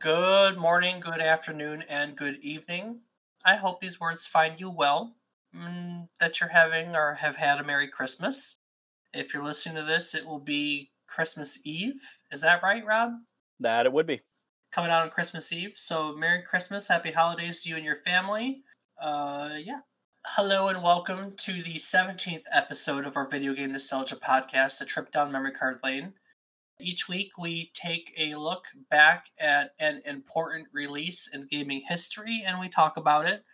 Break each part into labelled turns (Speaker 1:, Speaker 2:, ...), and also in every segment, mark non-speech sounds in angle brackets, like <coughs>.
Speaker 1: Good morning, good afternoon, and good evening. I hope these words find you well, mm, that you're having or have had a Merry Christmas. If you're listening to this, it will be Christmas Eve. Is that right, Rob?
Speaker 2: That it would be.
Speaker 1: Coming out on Christmas Eve. So, Merry Christmas, Happy Holidays to you and your family. Uh, yeah. Hello and welcome to the 17th episode of our Video Game Nostalgia podcast, A Trip Down Memory Card Lane. Each week, we take a look back at an important release in gaming history and we talk about it.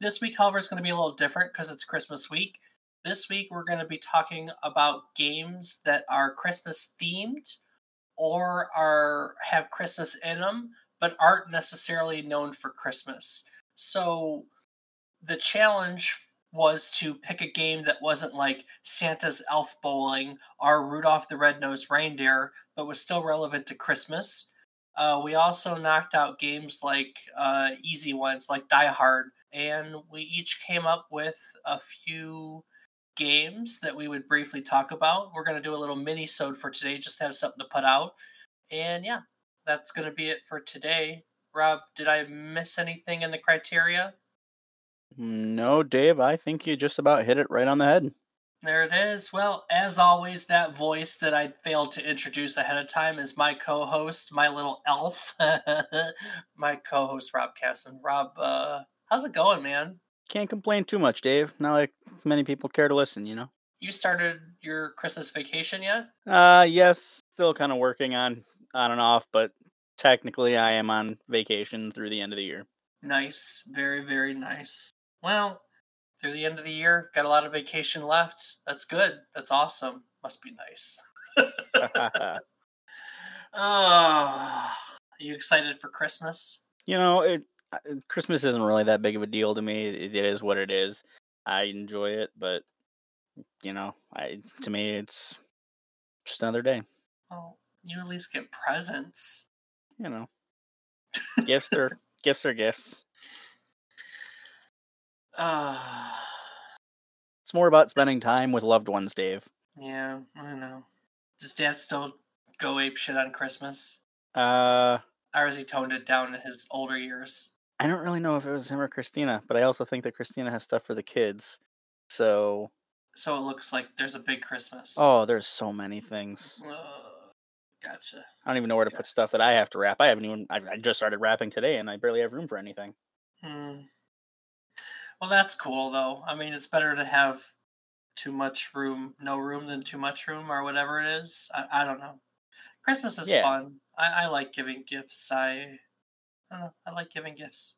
Speaker 1: This week, however, is going to be a little different because it's Christmas week. This week, we're going to be talking about games that are Christmas themed or are have Christmas in them, but aren't necessarily known for Christmas. So, the challenge was to pick a game that wasn't like Santa's Elf Bowling or Rudolph the Red-Nosed Reindeer, but was still relevant to Christmas. Uh, we also knocked out games like uh, easy ones like Die Hard, and we each came up with a few games that we would briefly talk about. We're going to do a little mini sode for today, just to have something to put out. And yeah, that's going to be it for today. Rob, did I miss anything in the criteria?
Speaker 2: No, Dave, I think you just about hit it right on the head.
Speaker 1: There it is. Well, as always, that voice that I failed to introduce ahead of time is my co-host, my little elf, <laughs> my co-host Rob Casson. Rob, uh, how's it going, man?
Speaker 2: Can't complain too much, Dave. Not like many people care to listen, you know.
Speaker 1: You started your Christmas vacation yet?
Speaker 2: Uh, yes, still kind of working on on and off, but technically I am on vacation through the end of the year.
Speaker 1: Nice, very very nice. Well, through the end of the year, got a lot of vacation left. That's good. That's awesome. Must be nice. oh, <laughs> <laughs> are you excited for Christmas?
Speaker 2: You know, it uh, Christmas isn't really that big of a deal to me. It, it is what it is. I enjoy it, but you know, I to me it's just another day.
Speaker 1: Oh, you at least get presents.
Speaker 2: You know, <laughs> gifts are gifts are gifts.
Speaker 1: Uh,
Speaker 2: It's more about spending time with loved ones, Dave.
Speaker 1: yeah, I know. Does Dad still go ape shit on Christmas,
Speaker 2: Uh,
Speaker 1: or has he toned it down in his older years?
Speaker 2: I don't really know if it was him or Christina, but I also think that Christina has stuff for the kids. So,
Speaker 1: So it looks like there's a big Christmas.
Speaker 2: oh, there's so many things.
Speaker 1: Uh, gotcha.
Speaker 2: I don't even know where to put stuff that I have to wrap. I haven't even. I, I just started wrapping today, and I barely have room for anything.
Speaker 1: Hmm. Well, that's cool though. I mean, it's better to have too much room, no room, than too much room, or whatever it is. I, I don't know. Christmas is
Speaker 2: Yeah.
Speaker 1: fun. I, I like giving gifts. I, I don't know. I like giving gifts.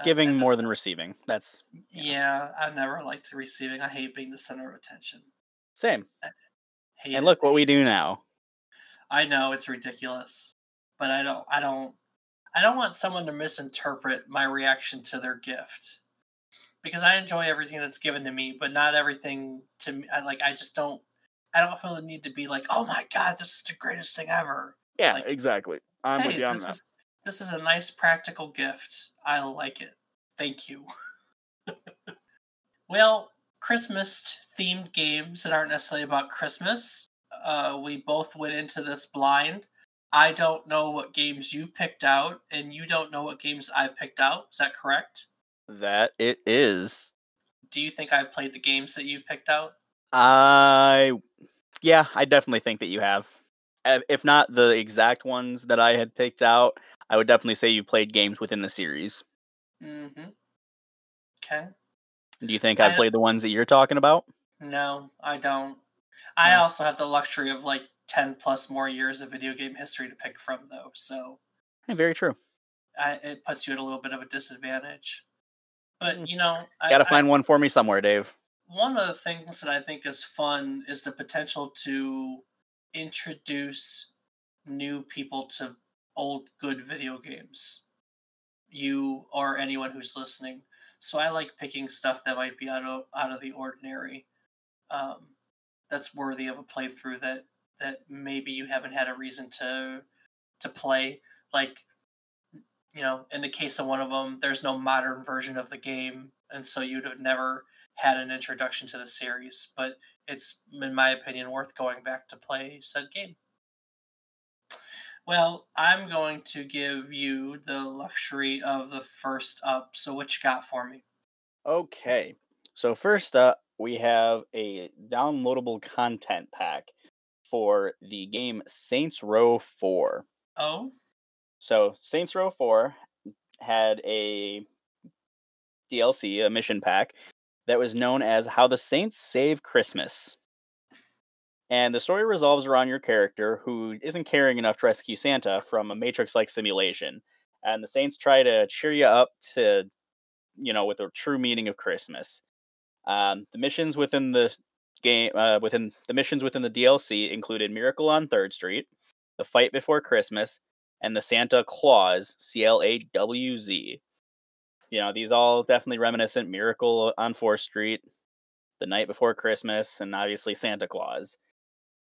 Speaker 1: Uh,
Speaker 2: giving
Speaker 1: and
Speaker 2: more than receiving. That's
Speaker 1: Yeah, I never liked receiving. I hate being the center of attention.
Speaker 2: same. And
Speaker 1: it.
Speaker 2: look what we do now.
Speaker 1: I know it's ridiculous, but I don't. I don't. I don't want someone to misinterpret my reaction to their gift because I enjoy everything that's given to me, but not everything to me. I like. I just don't. I don't feel the need to be like, oh my god, this is the greatest thing ever.
Speaker 2: Yeah,
Speaker 1: Like,
Speaker 2: exactly. I'm with you on
Speaker 1: this
Speaker 2: that.
Speaker 1: is this is a nice practical gift. I like it. Thank you. <laughs> well, Christmas themed games that aren't necessarily about Christmas. Uh, we both went into this blind. I don't know what games you've picked out, and you don't know what games I've picked out. Is that correct?
Speaker 2: That it is.
Speaker 1: Do you think I've played the games that you've picked out?
Speaker 2: I, yeah, I definitely think that you have. Uh, If not the exact ones that I had picked out, I would definitely say you played games within the series.
Speaker 1: Mm-hmm. Okay.
Speaker 2: Do you think
Speaker 1: I
Speaker 2: I played the ones that you're talking about?
Speaker 1: No, I don't. I
Speaker 2: No.
Speaker 1: also have the luxury of like 10 plus more years of video game history to pick from, though. So
Speaker 2: Yeah, very true.
Speaker 1: I, it puts you at a little bit of a disadvantage. But,
Speaker 2: Mm.
Speaker 1: you know, I,
Speaker 2: Got to
Speaker 1: I-
Speaker 2: find one for me somewhere, Dave.
Speaker 1: one of the things that I think is fun is the potential to introduce new people to old good video games. You or anyone who's listening. So I like picking stuff that might be out of out of the ordinary. Um, that's worthy of a playthrough that that maybe you haven't had a reason to to play. Like you know, in the case of one of them, there's no modern version of the game, and so you'd have never had an introduction to the series. But it's, in my opinion, worth going back to play said game. Well, I'm going to give you the luxury of the first up. So, what you got for me?
Speaker 2: Okay. So first up, we have a downloadable content pack for the game Saints Row 4.
Speaker 1: Oh,
Speaker 2: So Saints Row 4 had a DLC, a mission pack that was known as How the Saints Save Christmas. And the story revolves around your character who isn't caring enough to rescue Santa from a Matrix like simulation. And the Saints try to cheer you up to, you know, with the true meaning of Christmas. Um, the missions within the game, uh, within the missions within the DLC included Miracle on Third Street, The Fight Before Christmas, and the Santa Claus, C L A W Z. You know, these all definitely reminiscent Miracle on Fourth Street, The Night Before Christmas, and obviously Santa Claus.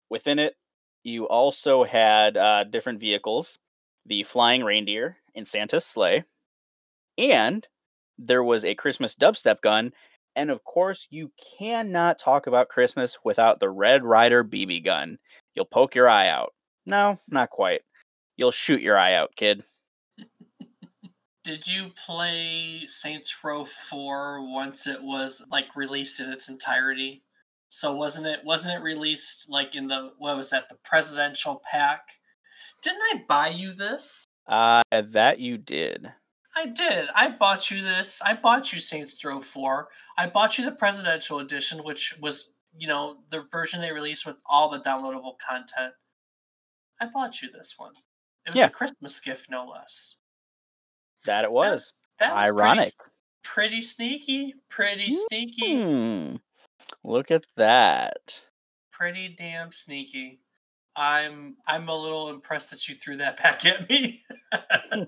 Speaker 2: Within it, you also had uh, different vehicles the flying reindeer in Santa's sleigh, and there was a Christmas dubstep gun. And of course, you cannot talk about Christmas without the Red Ryder BB gun. You'll poke your eye out. No, not quite. You'll shoot your eye out, kid. <laughs>
Speaker 1: did you play Saints Row 4 once it was like released in its entirety? So wasn't it wasn't it released like in the what was that the presidential pack? Didn't I buy you this?
Speaker 2: Uh, that you did.
Speaker 1: I did. I bought you this. I bought you Saints Row 4. I bought you the presidential edition, which was, you know, the version they released with all the downloadable content. I bought you this one. It was
Speaker 2: Yeah.
Speaker 1: a Christmas gift, no less.
Speaker 2: That it was.
Speaker 1: That was
Speaker 2: Ironic.
Speaker 1: Pretty, pretty sneaky. Pretty sneaky.
Speaker 2: Hmm. Look at that.
Speaker 1: Pretty damn sneaky. I'm I'm a little impressed that you threw that <laughs> back at me. I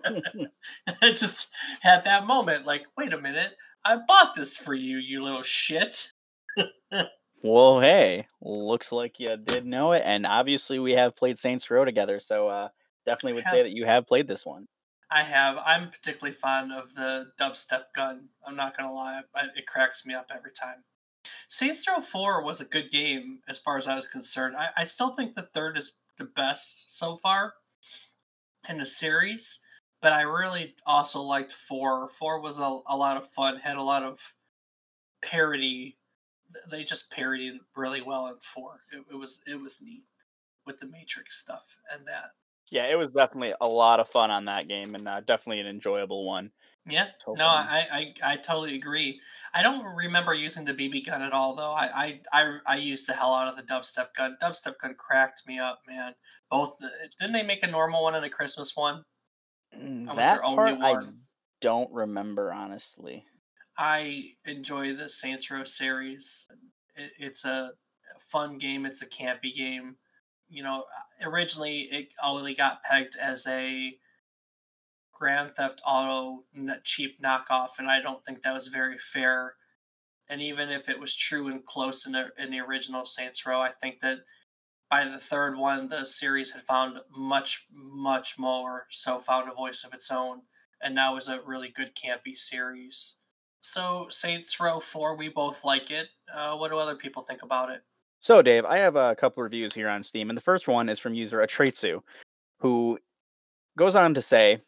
Speaker 1: <laughs> just had that moment, like, wait a minute, I bought this for you, you little shit. <laughs>
Speaker 2: Well, hey, looks like you did know it, and obviously we have played Saints Row together, so uh, definitely would say that you have played this one.
Speaker 1: I have. I'm particularly fond of the dubstep gun. I'm not gonna lie, I- it cracks me up every time. Saints Row 4 was a good game as far as I was concerned. I, I still think the third is the best so far in the series, but I really also liked 4. 4 was a, a lot of fun, had a lot of parody. They just parodied really well in 4. It, it was it was neat with the Matrix stuff and that.
Speaker 2: Yeah, it was definitely a lot of fun on that game, and uh, definitely an enjoyable one.
Speaker 1: Yeah,
Speaker 2: Totally.
Speaker 1: no, I, I I totally agree. I don't remember using the BB gun at all, though. I I I, I used the hell out of the dubstep gun. Dubstep gun cracked me up, man. Both the, didn't they make a normal one and a Christmas one?
Speaker 2: Mm,
Speaker 1: That was
Speaker 2: That
Speaker 1: their only
Speaker 2: part I don't remember honestly.
Speaker 1: I enjoy the Saints Row series. It, it's a fun game. It's a campy game. You know, originally it only got pegged as a Grand Theft Auto cheap knockoff, and I don't think that was very fair. And even if it was true and close in the in the original Saints Row, I think that by the third one, the series had found much much more so found a voice of its own, and now is a really good campy series. So Saints Row Four, we both like it. Uh, what do other people think about it?
Speaker 2: So, Dave, I have a couple reviews here on Steam, and the first one is from user Atretsu, who goes on to say,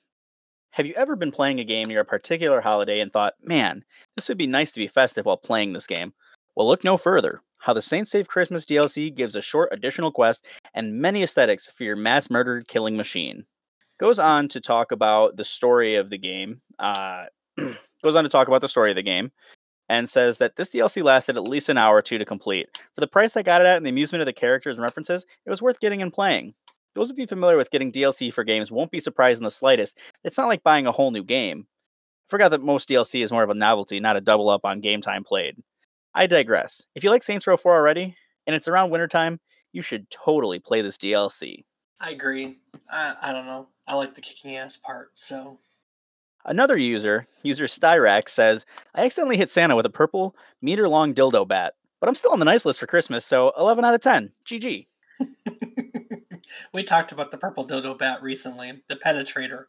Speaker 2: "Have you ever been playing a game near a particular holiday and thought, man, this would be nice to be festive while playing this game? Well, look no further. How the Saints Save Christmas DLC gives a short additional quest and many aesthetics for your mass murdered killing machine." Goes on to talk about the story of the game. Uh, <clears throat> goes on to talk about the story of the game and says that this DLC lasted at least an hour or two to complete. For the price I got it at and the amusement of the characters and references, it was worth getting and playing. Those of you familiar with getting DLC for games won't be surprised in the slightest. It's not like buying a whole new game. I forgot that most DLC is more of a novelty, not a double up on game time played. I digress. If you like Saints Row 4 already, and it's around wintertime, you should totally play this DLC.
Speaker 1: I agree. I, I don't know. I like the kicking ass part. So
Speaker 2: Another user, user Styrax, says, I accidentally hit Santa with a purple, meter long dildo bat, but I'm still on the nice list for Christmas, so 11 out of 10. GG. <laughs>
Speaker 1: we talked about the purple dildo bat recently, the penetrator.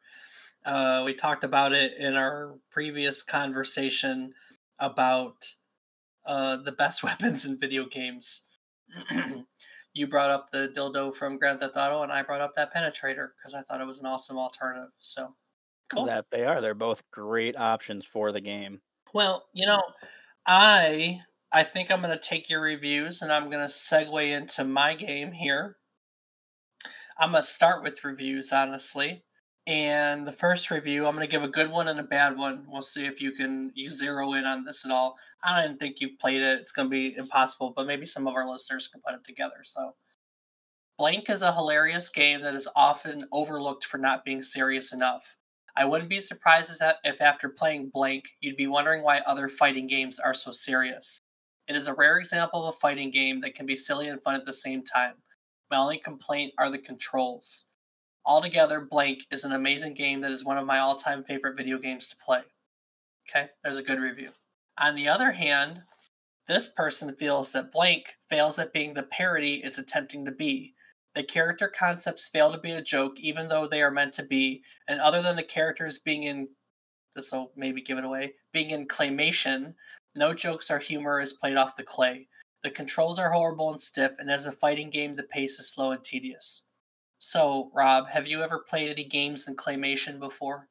Speaker 1: Uh, we talked about it in our previous conversation about uh, the best <laughs> weapons in video games. <clears throat> you brought up the dildo from Grand Theft Auto, and I brought up that penetrator because I thought it was an awesome alternative. So cool.
Speaker 2: That they are. They're both great options for the game.
Speaker 1: Well, you know, I I think I'm going to take your reviews and I'm going to segue into my game here. I'm going to start with reviews, honestly. And the first review, I'm going to give a good one and a bad one. We'll see if you can you zero in on this at all. I don't think you've played it. It's going to be impossible, but maybe some of our listeners can put it together. So, Blank is a hilarious game that is often overlooked for not being serious enough. I wouldn't be surprised if after playing Blank, you'd be wondering why other fighting games are so serious. It is a rare example of a fighting game that can be silly and fun at the same time. My only complaint are the controls. Altogether, Blank is an amazing game that is one of my all time favorite video games to play. Okay, there's a good review. On the other hand, this person feels that Blank fails at being the parody it's attempting to be. The character concepts fail to be a joke, even though they are meant to be, and other than the characters being in this will maybe give it away, being in claymation, no jokes or humor is played off the clay. The controls are horrible and stiff, and as a fighting game, the pace is slow and tedious. So, Rob, have you ever played any games in claymation before?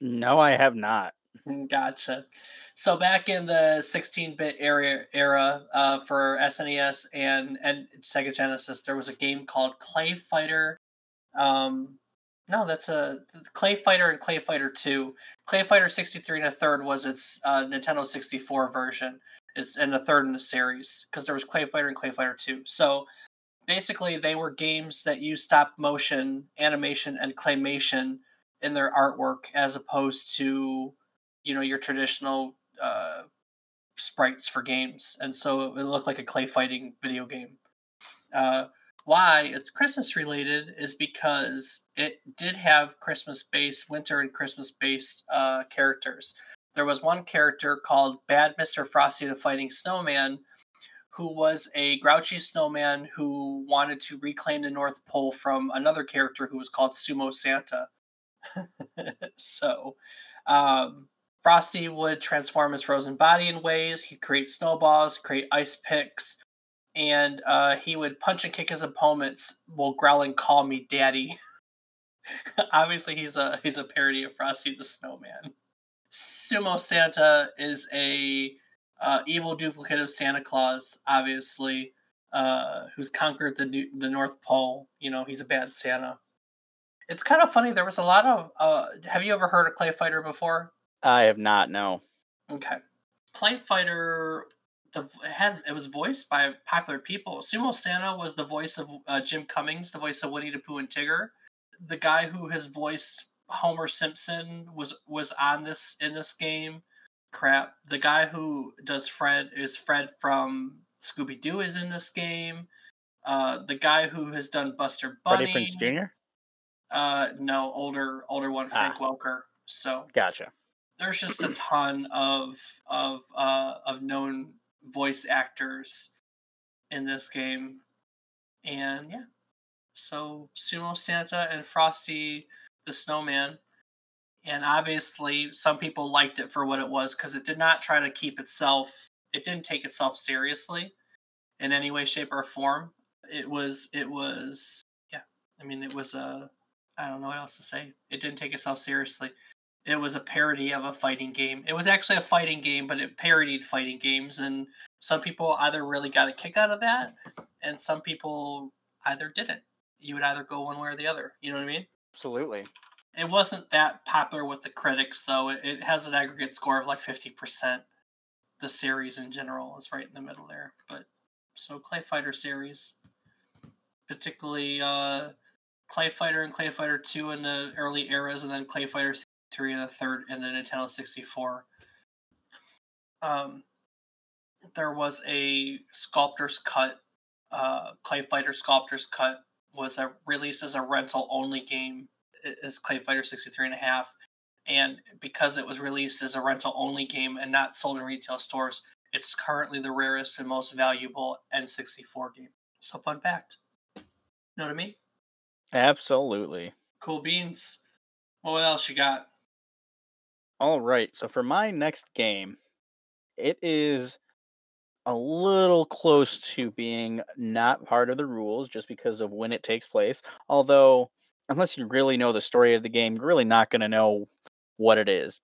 Speaker 2: No, I have not.
Speaker 1: Mm, gotcha. So back in the 16-bit era era uh, for SNES and and Sega Genesis, there was a game called Clay Fighter. Um, no, that's a Clay Fighter and Clay Fighter Two. Clay Fighter 63 and a third was its uh, Nintendo 64 version. It's and a third in the series because there was Clay Fighter and Clay Fighter 2. So basically, they were games that use stop motion, animation, and claymation in their artwork as opposed to you know your traditional uh, sprites for games, and so it looked like a clay fighting video game. Uh, why it's Christmas related is because it did have Christmas based, winter and Christmas based uh, characters. There was one character called Bad Mr. Frosty the Fighting Snowman, who was a grouchy snowman who wanted to reclaim the North Pole from another character who was called Sumo Santa. <laughs> so, um, Frosty would transform his frozen body in ways. He'd create snowballs, create ice picks, and uh, he would punch and kick his opponents while growling, "Call me daddy." <laughs> Obviously, he's a he's a parody of Frosty the Snowman. Sumo Santa is a uh, evil duplicate of Santa Claus, obviously, uh, who's conquered the the North Pole. You know, he's a bad Santa. It's kind of funny. There was a lot of. Uh, have you ever heard of Clay Fighter before?
Speaker 2: I have not. No.
Speaker 1: Okay. Clay Fighter. The it had it was voiced by popular people. Sumo Santa was the voice of uh, Jim Cummings, the voice of Winnie the Pooh and Tigger. The guy who has voiced Homer Simpson was was on this in this game. Crap. The guy who does Fred is Fred from Scooby Doo is in this game. Uh, the guy who has done Buster Bunny.
Speaker 2: Freddie Prinze Jr.
Speaker 1: Uh, no, older older one, Frank ah. Welker. So
Speaker 2: gotcha
Speaker 1: there's just a ton of of uh, of known voice actors in this game, and yeah, so Sumo Santa and Frosty the Snowman, and obviously some people liked it for what it was because it did not try to keep itself. It didn't take itself seriously in any way, shape, or form. It was it was yeah. I mean, it was a I don't know what else to say. It didn't take itself seriously it was a parody of a fighting game. It was actually a fighting game, but it parodied fighting games, and some people either really got a kick out of that, and some people either didn't. You would either go one way or the other. You know what I mean?
Speaker 2: Absolutely.
Speaker 1: It wasn't that popular with the critics, though. It, it has an aggregate score of like fifty percent. The series in general is right in the middle there, but so Clay Fighter series, particularly uh, Clay Fighter and Clay Fighter Two in the early eras, and then Clay Fighter three and a third in the Nintendo 64. Um, there was a sculptor's cut, uh, Clay Fighter Sculptor's Cut was a, released as a rental only game as Clay Fighter 63 and a half. And because it was released as a rental only game and not sold in retail stores, it's currently the rarest and most valuable N64 game. So, fun fact. Know what I mean?
Speaker 2: Absolutely.
Speaker 1: Cool beans. Well, what else you got?
Speaker 2: All right. So for my next game, it is a little close to being not part of the rules just because of when it takes place. Although, unless you really know the story of the game, you're really not going to know what it is.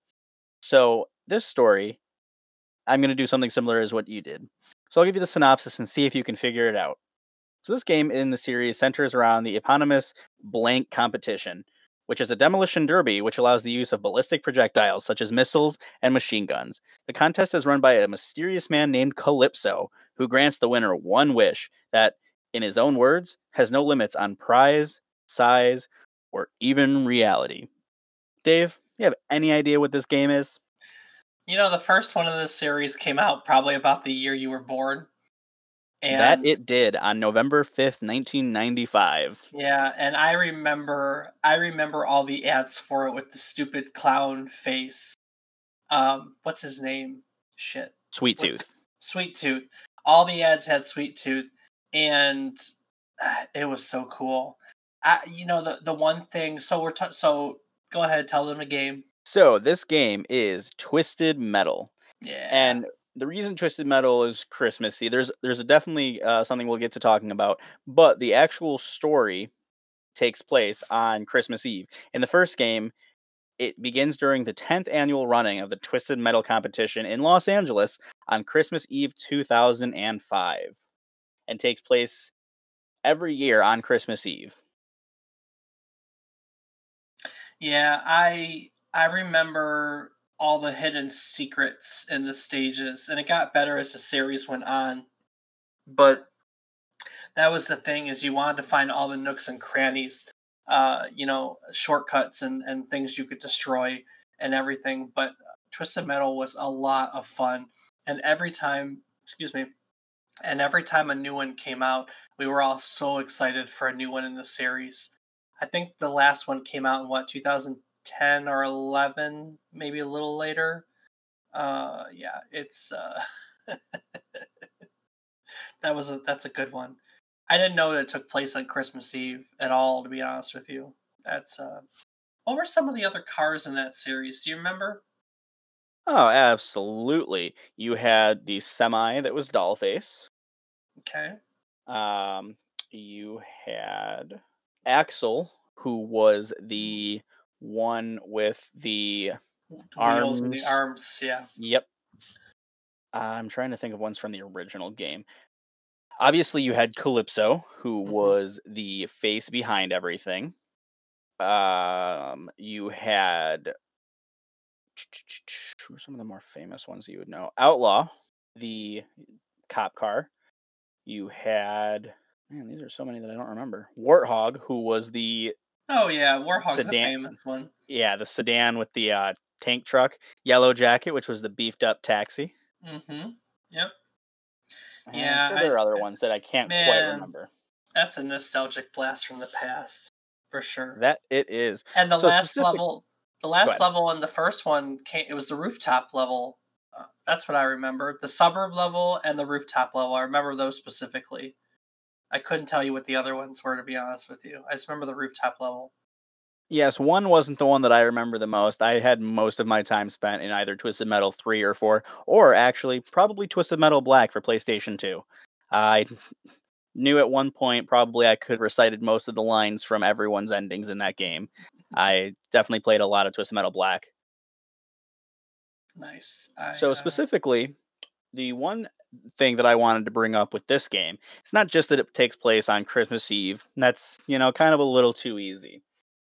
Speaker 2: So, this story, I'm going to do something similar as what you did. So, I'll give you the synopsis and see if you can figure it out. So, this game in the series centers around the eponymous blank competition, which is a demolition derby which allows the use of ballistic projectiles such as missiles and machine guns. The contest is run by a mysterious man named Calypso, who grants the winner one wish that, in his own words, has no limits on prize, size, or even reality. Dave, you have any idea what this game is?
Speaker 1: You know, the first one of this series came out probably about the year you were born.
Speaker 2: And that it did on November 5th, 1995.
Speaker 1: Yeah, and I remember I remember all the ads for it with the stupid clown face. Um, what's his name? Shit.
Speaker 2: Sweet Tooth.
Speaker 1: Sweet Tooth. All the ads had Sweet Tooth and uh, it was so cool. I, you know the the one thing so we're t- so go ahead tell them the game.
Speaker 2: So this game is Twisted Metal.
Speaker 1: Yeah.
Speaker 2: And the reason Twisted Metal is Christmassy, there's there's definitely uh, something we'll get to talking about, but the actual story takes place on Christmas Eve. In the first game, it begins during the 10th annual running of the Twisted Metal competition in Los Angeles on Christmas Eve 2005 and takes place every year on Christmas Eve.
Speaker 1: Yeah, I I remember all the hidden secrets in the stages, and it got better as the series went on. But that was the thing is you wanted to find all the nooks and crannies, uh, you know, shortcuts and and things you could destroy and everything. But Twisted Metal was a lot of fun, and every time, excuse me, and every time a new one came out, we were all so excited for a new one in the series. I think the last one came out in what 2000 10 or 11, maybe a little later. Uh, yeah, it's uh, <laughs> that was a that's a good one. I didn't know it took place on Christmas Eve at all, to be honest with you. That's uh, what were some of the other cars in that series? Do you remember?
Speaker 2: Oh, absolutely. You had the semi that was Dollface.
Speaker 1: Okay.
Speaker 2: Um, you had Axel, who was the one with the arms.
Speaker 1: the arms, yeah.
Speaker 2: Yep. I'm trying to think of ones from the original game. Obviously, you had Calypso, who mm-hmm. was the face behind everything. Um, you had <tsk> who are some of the more famous ones you would know? Outlaw, the cop car. You had man, these are so many that I don't remember. Warthog, who was the
Speaker 1: Oh yeah, Warthog's sedan. a famous one.
Speaker 2: Yeah, the sedan with the uh, tank truck. Yellow Jacket, which was the beefed up taxi.
Speaker 1: Mm-hmm. Yep.
Speaker 2: yeah, sure there are other I, ones that I can't man, quite remember.
Speaker 1: That's a nostalgic blast from the past, for sure.
Speaker 2: That it is.
Speaker 1: And the so last specific... level, the last level in the first one came. It was the rooftop level. Uh, that's what I remember. The suburb level and the rooftop level. I remember those specifically. I couldn't tell you what the other ones were to be honest with you. I just remember the rooftop level.
Speaker 2: Yes, one wasn't the one that I remember the most. I had most of my time spent in either Twisted Metal 3 or 4, or actually probably Twisted Metal Black for PlayStation 2. I knew at one point probably I could recited most of the lines from everyone's endings in that game. I definitely played a lot of Twisted Metal Black.
Speaker 1: Nice. I,
Speaker 2: so
Speaker 1: uh...
Speaker 2: specifically, the one thing that I wanted to bring up with this game. It's not just that it takes place on Christmas Eve. That's, you know, kind of a little too easy.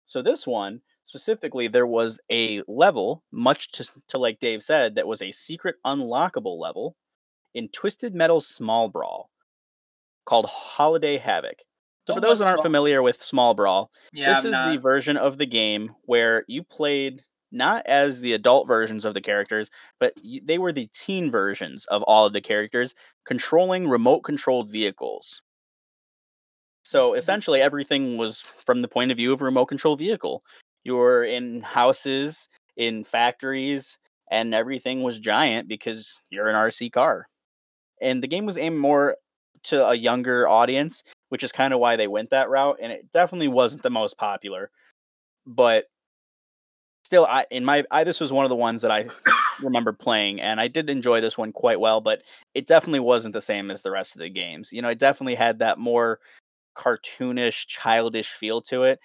Speaker 2: So this one, specifically, there was a level, much to, to like Dave said, that was a secret unlockable level in Twisted Metal Small Brawl called Holiday Havoc. So, for those that aren't familiar with Small Brawl, yeah, this I'm is not. the version of the game where you played not as the adult versions of the characters, but they were the teen versions of all of the characters controlling remote controlled vehicles. So mm-hmm. essentially, everything was from the point of view of a remote control vehicle. You were in houses, in factories, and everything was giant because you're an RC car. And the game was aimed more to a younger audience, which is kind of why they went that route. And it definitely wasn't the most popular. But still, I in my I this was one of the ones that I <coughs> remember playing, and I did enjoy this one quite well, but it definitely wasn't the same as the rest of the games. You know, it definitely had that more cartoonish, childish feel to it.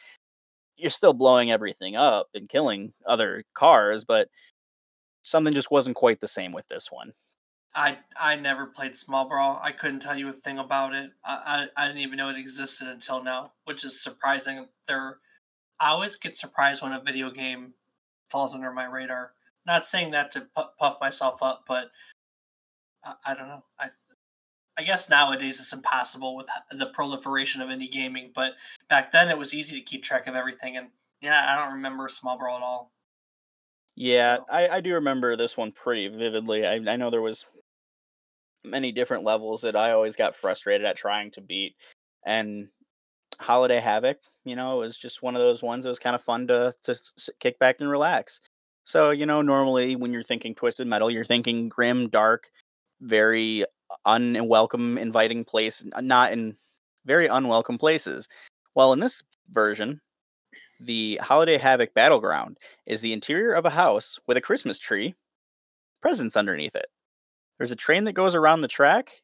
Speaker 2: You're still blowing everything up and killing other cars, but something just wasn't quite the same with this one.
Speaker 1: I I never played Small Brawl. I couldn't tell you a thing about it. I, I, I didn't even know it existed until now, which is surprising. There, I always get surprised when a video game falls under my radar. Not saying that to puff myself up, but I, I don't know. I I guess nowadays it's impossible with the proliferation of indie gaming, but back then it was easy to keep track of everything. And yeah, I don't remember Small Brawl at all.
Speaker 2: Yeah, so. I, I do remember this one pretty vividly. I, I know there was many different levels that I always got frustrated at trying to beat. And Holiday Havoc, you know, it was just one of those ones that was kind of fun to to kick back and relax. So, you know, normally when you're thinking Twisted Metal, you're thinking grim, dark, very unwelcome, inviting place, not in very unwelcome places. Well, in this version, the Holiday Havoc Battleground is the interior of a house with a Christmas tree, presents underneath it. There's a train that goes around the track.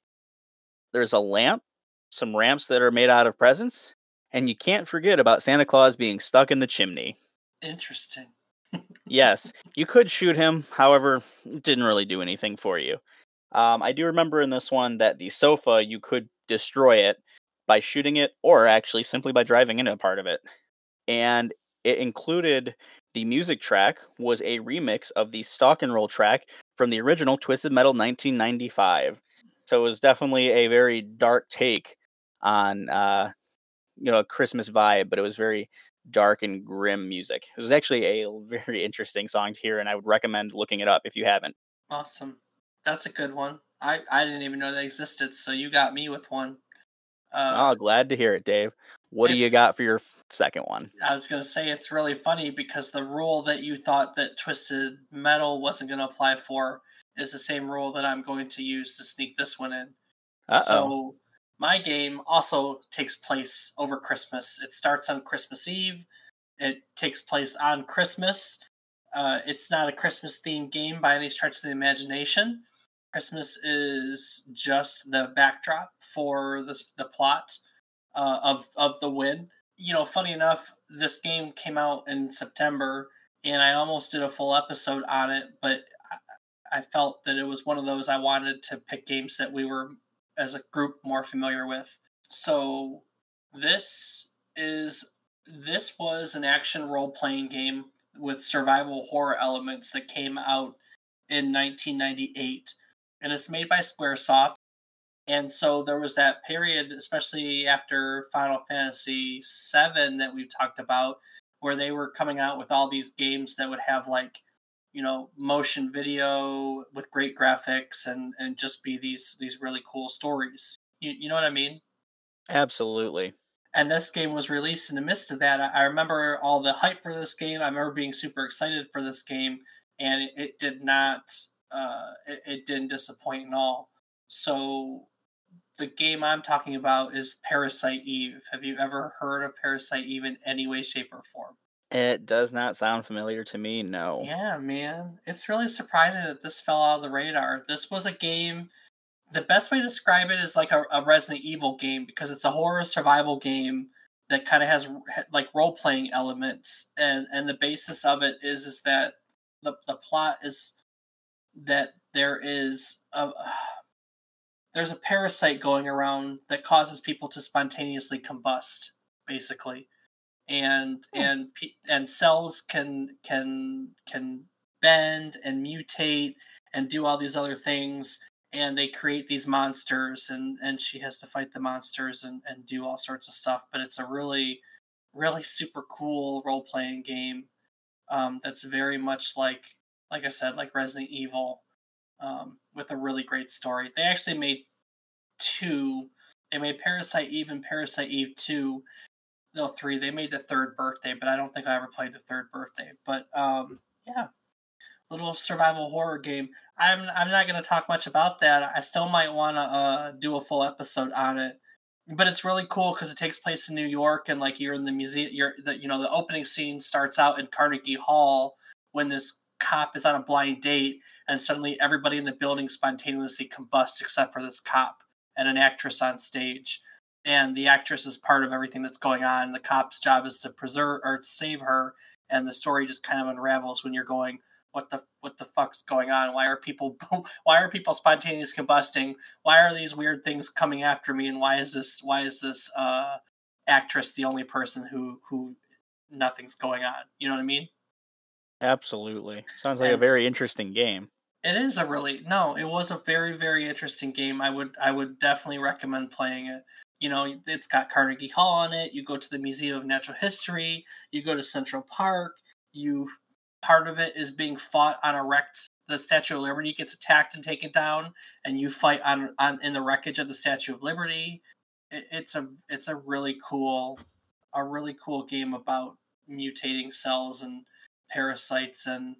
Speaker 2: There's a lamp, some ramps that are made out of presents, and you can't forget about Santa Claus being stuck in the chimney.
Speaker 1: Interesting.
Speaker 2: yes, <laughs> you could shoot him. However, it didn't really do anything for you. Um, I do remember in this one that the sofa, you could destroy it by shooting it or actually simply by driving into a part of it. And it included the music track was a remix of the stock and Roll track from the original Twisted Metal 1995. So it was definitely a very dark take on uh, you know a Christmas vibe, but it was very dark and grim music. It was actually a <laughs> very interesting song to hear, and I would recommend looking it up if you haven't.
Speaker 1: Awesome, that's a good one. I I didn't even know they existed, so you got me with one.
Speaker 2: Uh, oh, glad to hear it, Dave. What do you got for your second one?
Speaker 1: I was gonna say it's really funny because the rule that you thought that Twisted Metal wasn't gonna apply for is the same rule that I'm going to use to sneak this one in. Uh-oh. So my game also takes place over Christmas. It starts on Christmas Eve. It takes place on Christmas. Uh, it's not a Christmas themed game by any stretch of the imagination. Christmas is just the backdrop for this, the plot uh, of of the win. You know, funny enough, this game came out in September, and I almost did a full episode on it, but I, I felt that it was one of those I wanted to pick games that we were as a group more familiar with. So this is this was an action role playing game with survival horror elements that came out in 1998 and it's made by Squaresoft. And so there was that period, especially after Final Fantasy VII that we've talked about, where they were coming out with all these games that would have like you know motion video with great graphics and and just be these these really cool stories. You, you know what i mean?
Speaker 2: Absolutely.
Speaker 1: And this game was released in the midst of that. I, remember all the hype for this game. I remember being super excited for this game and it, it did not uh, it, it didn't disappoint at all. So the game i'm talking about is parasite eve. Have you ever heard of parasite eve in any way shape or form
Speaker 2: it does not sound familiar to me, no.
Speaker 1: Yeah, man. It's really surprising that this fell out of the radar. This was a game. The best way to describe it is like a, a Resident Evil game because it's a horror survival game that kind of has like role playing elements, and and the basis of it is is that the the plot is that there is a <sighs> there's a parasite going around that causes people to spontaneously combust, basically and hmm. and and cells can can can bend and mutate and do all these other things and they create these monsters and and she has to fight the monsters and and do all sorts of stuff but it's a really really super cool role-playing game. Um, that's very much like like i said like resident evil um, with a really great story. They actually made two. They made parasite eve and parasite eve 2 no three. They made the third birthday, but I don't think I ever played the third birthday. But um, yeah, little survival horror game. I'm I'm not gonna talk much about that. I still might want to uh, do a full episode on it. But it's really cool because it takes place in New York, and like you're in the museum. You're the you know the opening scene starts out in Carnegie Hall when this cop is on a blind date and suddenly everybody in the building spontaneously combusts except for this cop and an actress on stage and the actress is part of everything that's going on. The cop's job is to preserve or save her and the story just kind of unravels when you're going what the what the fuck's going on? Why are people <laughs> why are people spontaneously combusting? Why are these weird things coming after me? And why is this why is this uh actress the only person who who nothing's going on? You know what i mean?
Speaker 2: Absolutely. Sounds like a very interesting game.
Speaker 1: it is a really no it was a very very interesting game. I would i would definitely recommend playing it you know it's got carnegie hall on it you go to the museum of natural history you go to central park you part of it is being fought on a wrecked the statue of liberty gets attacked and taken down and you fight on on in the wreckage of the statue of liberty. It, it's a it's a really cool a really cool game about mutating cells and parasites and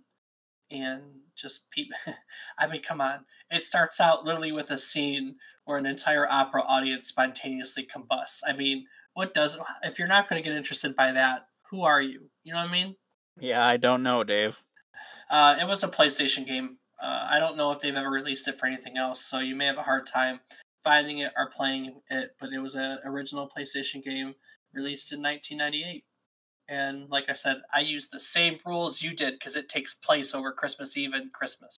Speaker 1: and just people <laughs> i mean come on. It starts out literally with a scene where an entire opera audience spontaneously combusts. I mean what does if you're not going to get interested by that who are you? You know what i mean?
Speaker 2: Yeah, I don't know, Dave.
Speaker 1: uh, it was a playstation game. Uh, i don't know if they've ever released it for anything else so you may have a hard time finding it or playing it but it was an original playstation game released in 1998 and like i said i use the same rules you did because it takes place over christmas eve and christmas.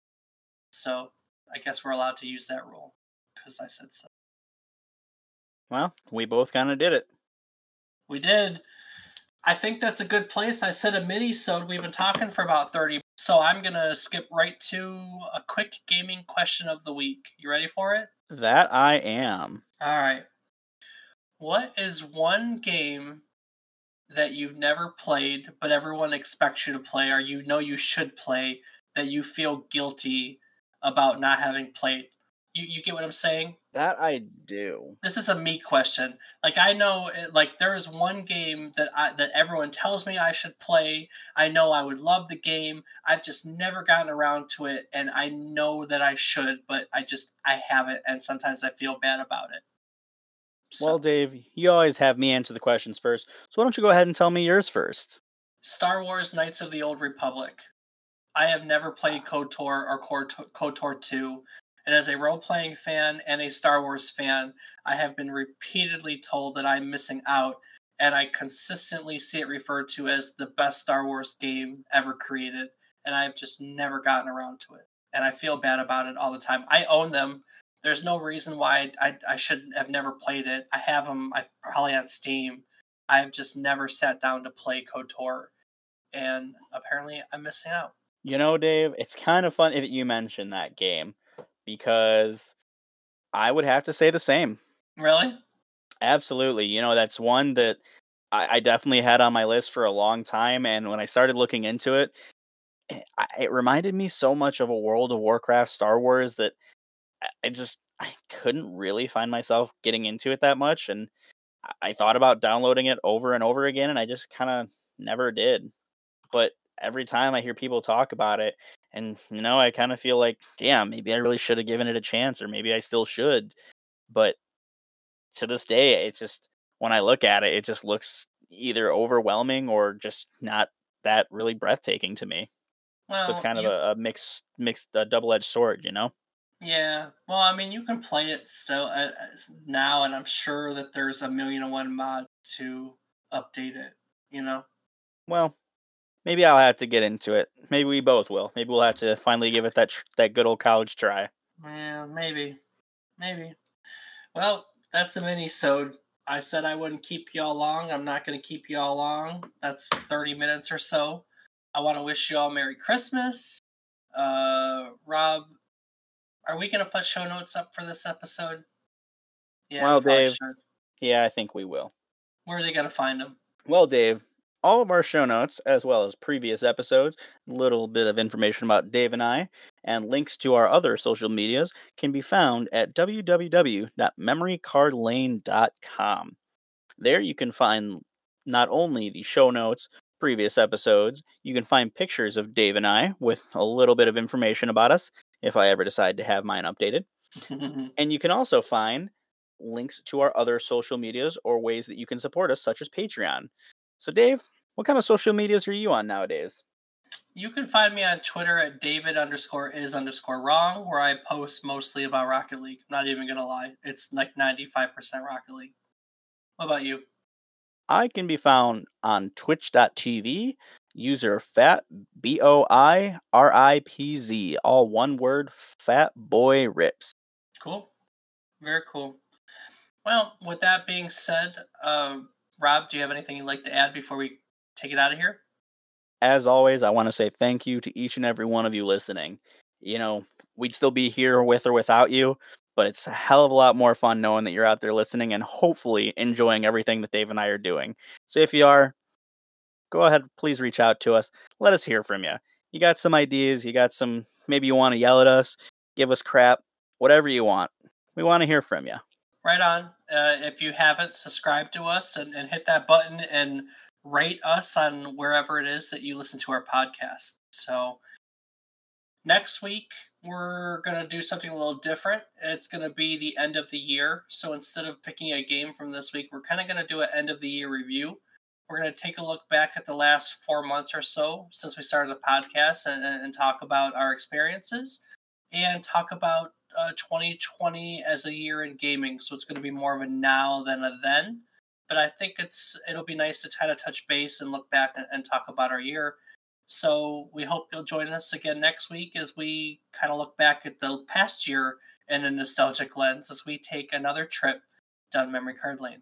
Speaker 1: So i guess we're allowed to use that rule because i said so.
Speaker 2: Well, we both kind of did it.
Speaker 1: we did. I think that's a good place. I said a mini so we've been talking for about 30 so i'm gonna skip right to a quick gaming question of the week. You ready for it?
Speaker 2: That I am.
Speaker 1: all right. What is one game that you've never played but everyone expects you to play or you know you should play that you feel guilty about not having played. You, you get what i'm saying?
Speaker 2: That I do.
Speaker 1: this is a me question. Like i know it- like there is one game that i that everyone tells me i should play. I know i would love the game. I've just never gotten around to it and i know that i should but i just i haven't and sometimes i feel bad about it So-
Speaker 2: Well, Dave, you always have me answer the questions first. So why don't you go ahead and tell me yours first?
Speaker 1: Star Wars Knights of the Old Republic. I have never played KOTOR or KOTOR KOTOR 2, and as a role playing fan and a Star Wars fan, I have been repeatedly told that I'm missing out, and I consistently see it referred to as the best Star Wars game ever created, and I've just never gotten around to it. And I feel bad about it all the time. I own them. There's no reason why I, I should have never played it. I have them I, probably on Steam. I've just never sat down to play KOTOR and apparently I'm missing out.
Speaker 2: You know, Dave, it's kind of fun if you mention that game because I would have to say the same.
Speaker 1: Really?
Speaker 2: Absolutely. You know, that's one that I, I definitely had on my list for a long time. And when I started looking into it, <clears throat> it, it reminded me so much of a World of Warcraft Star Wars that I, just I couldn't really find myself getting into it that much. And I, thought about downloading it over and over again, and I just kind of never did. But every time I hear people talk about it, and you know, I kind of feel like, damn, maybe I really should have given it a chance, or maybe I still should. But to this day, it just when I look at it, it just looks either overwhelming or just not that really breathtaking to me.
Speaker 1: Well,
Speaker 2: so it's kind of
Speaker 1: you-
Speaker 2: a, a mixed, mixed uh, double-edged sword, you know.
Speaker 1: Yeah. Well, I mean, you can play it still uh, now, and I'm sure that there's a million and one mod to update it. You know?
Speaker 2: Well, maybe I'll have to get into it. Maybe we both will. Maybe we'll have to finally give it that tr- that good old college try.
Speaker 1: Yeah, maybe, maybe. Well, that's a mini sode. I said I wouldn't keep y'all long. I'm not going to keep y'all long. That's 30 minutes or so. I want to wish you all Merry Christmas. Uh, Rob, are we going to put show notes up for this episode? Yeah,
Speaker 2: Well, Dave.
Speaker 1: should.
Speaker 2: Yeah, I think we will.
Speaker 1: Where are they going to find them?
Speaker 2: Well, Dave, all of our show notes, as well as previous episodes, a little bit of information about Dave and I, and links to our other social medias can be found at www.memorycardlane.com. There you can find not only the show notes, previous episodes, you can find pictures of Dave and I with a little bit of information about us if I ever decide to have mine updated. <laughs> And you can also find links to our other social medias or ways that you can support us, such as Patreon. So, Dave, what kind of social medias are you on nowadays?
Speaker 1: You can find me on Twitter at David underscore is underscore wrong, where I post mostly about Rocket League. I'm not even gonna lie. It's like 95% Rocket League. What about you?
Speaker 2: I can be found on twitch.tv, user fat B O I R I P Z, all one word, fat boy rips.
Speaker 1: Cool. Very cool. Well, with that being said, uh, Rob, do you have anything you'd like to add before we take it out of here?
Speaker 2: As always, I want to say thank you to each and every one of you listening. You know, we'd still be here with or without you, but it's a hell of a lot more fun knowing that you're out there listening and hopefully enjoying everything that Dave and I are doing. So if you are, go ahead, please reach out to us. Let us hear from you. You got some ideas, you got some, maybe you want to yell at us, give us crap, whatever you want. We want to hear from you.
Speaker 1: Right on. Uh, if you haven't, subscribed to us and, and hit that button and rate us on wherever it is that you listen to our podcast. So next week we're going to do something a little different. It's going to be the end of the year. So instead of picking a game from this week, we're kind of going to do an end of the year review. We're going to take a look back at the last four months or so since we started the podcast and, and talk about our experiences and talk about uh, 2020 as a year in gaming. So it's going to be more of a now than a then but I think it's it'll be nice to kind of touch base and look back and, and talk about our year. So we hope you'll join us again next week as we kind of look back at the past year in a nostalgic lens as we take another trip down memory card lane.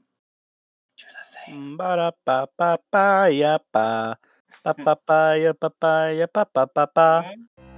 Speaker 1: Thing.
Speaker 2: Mm, ba <laughs> ba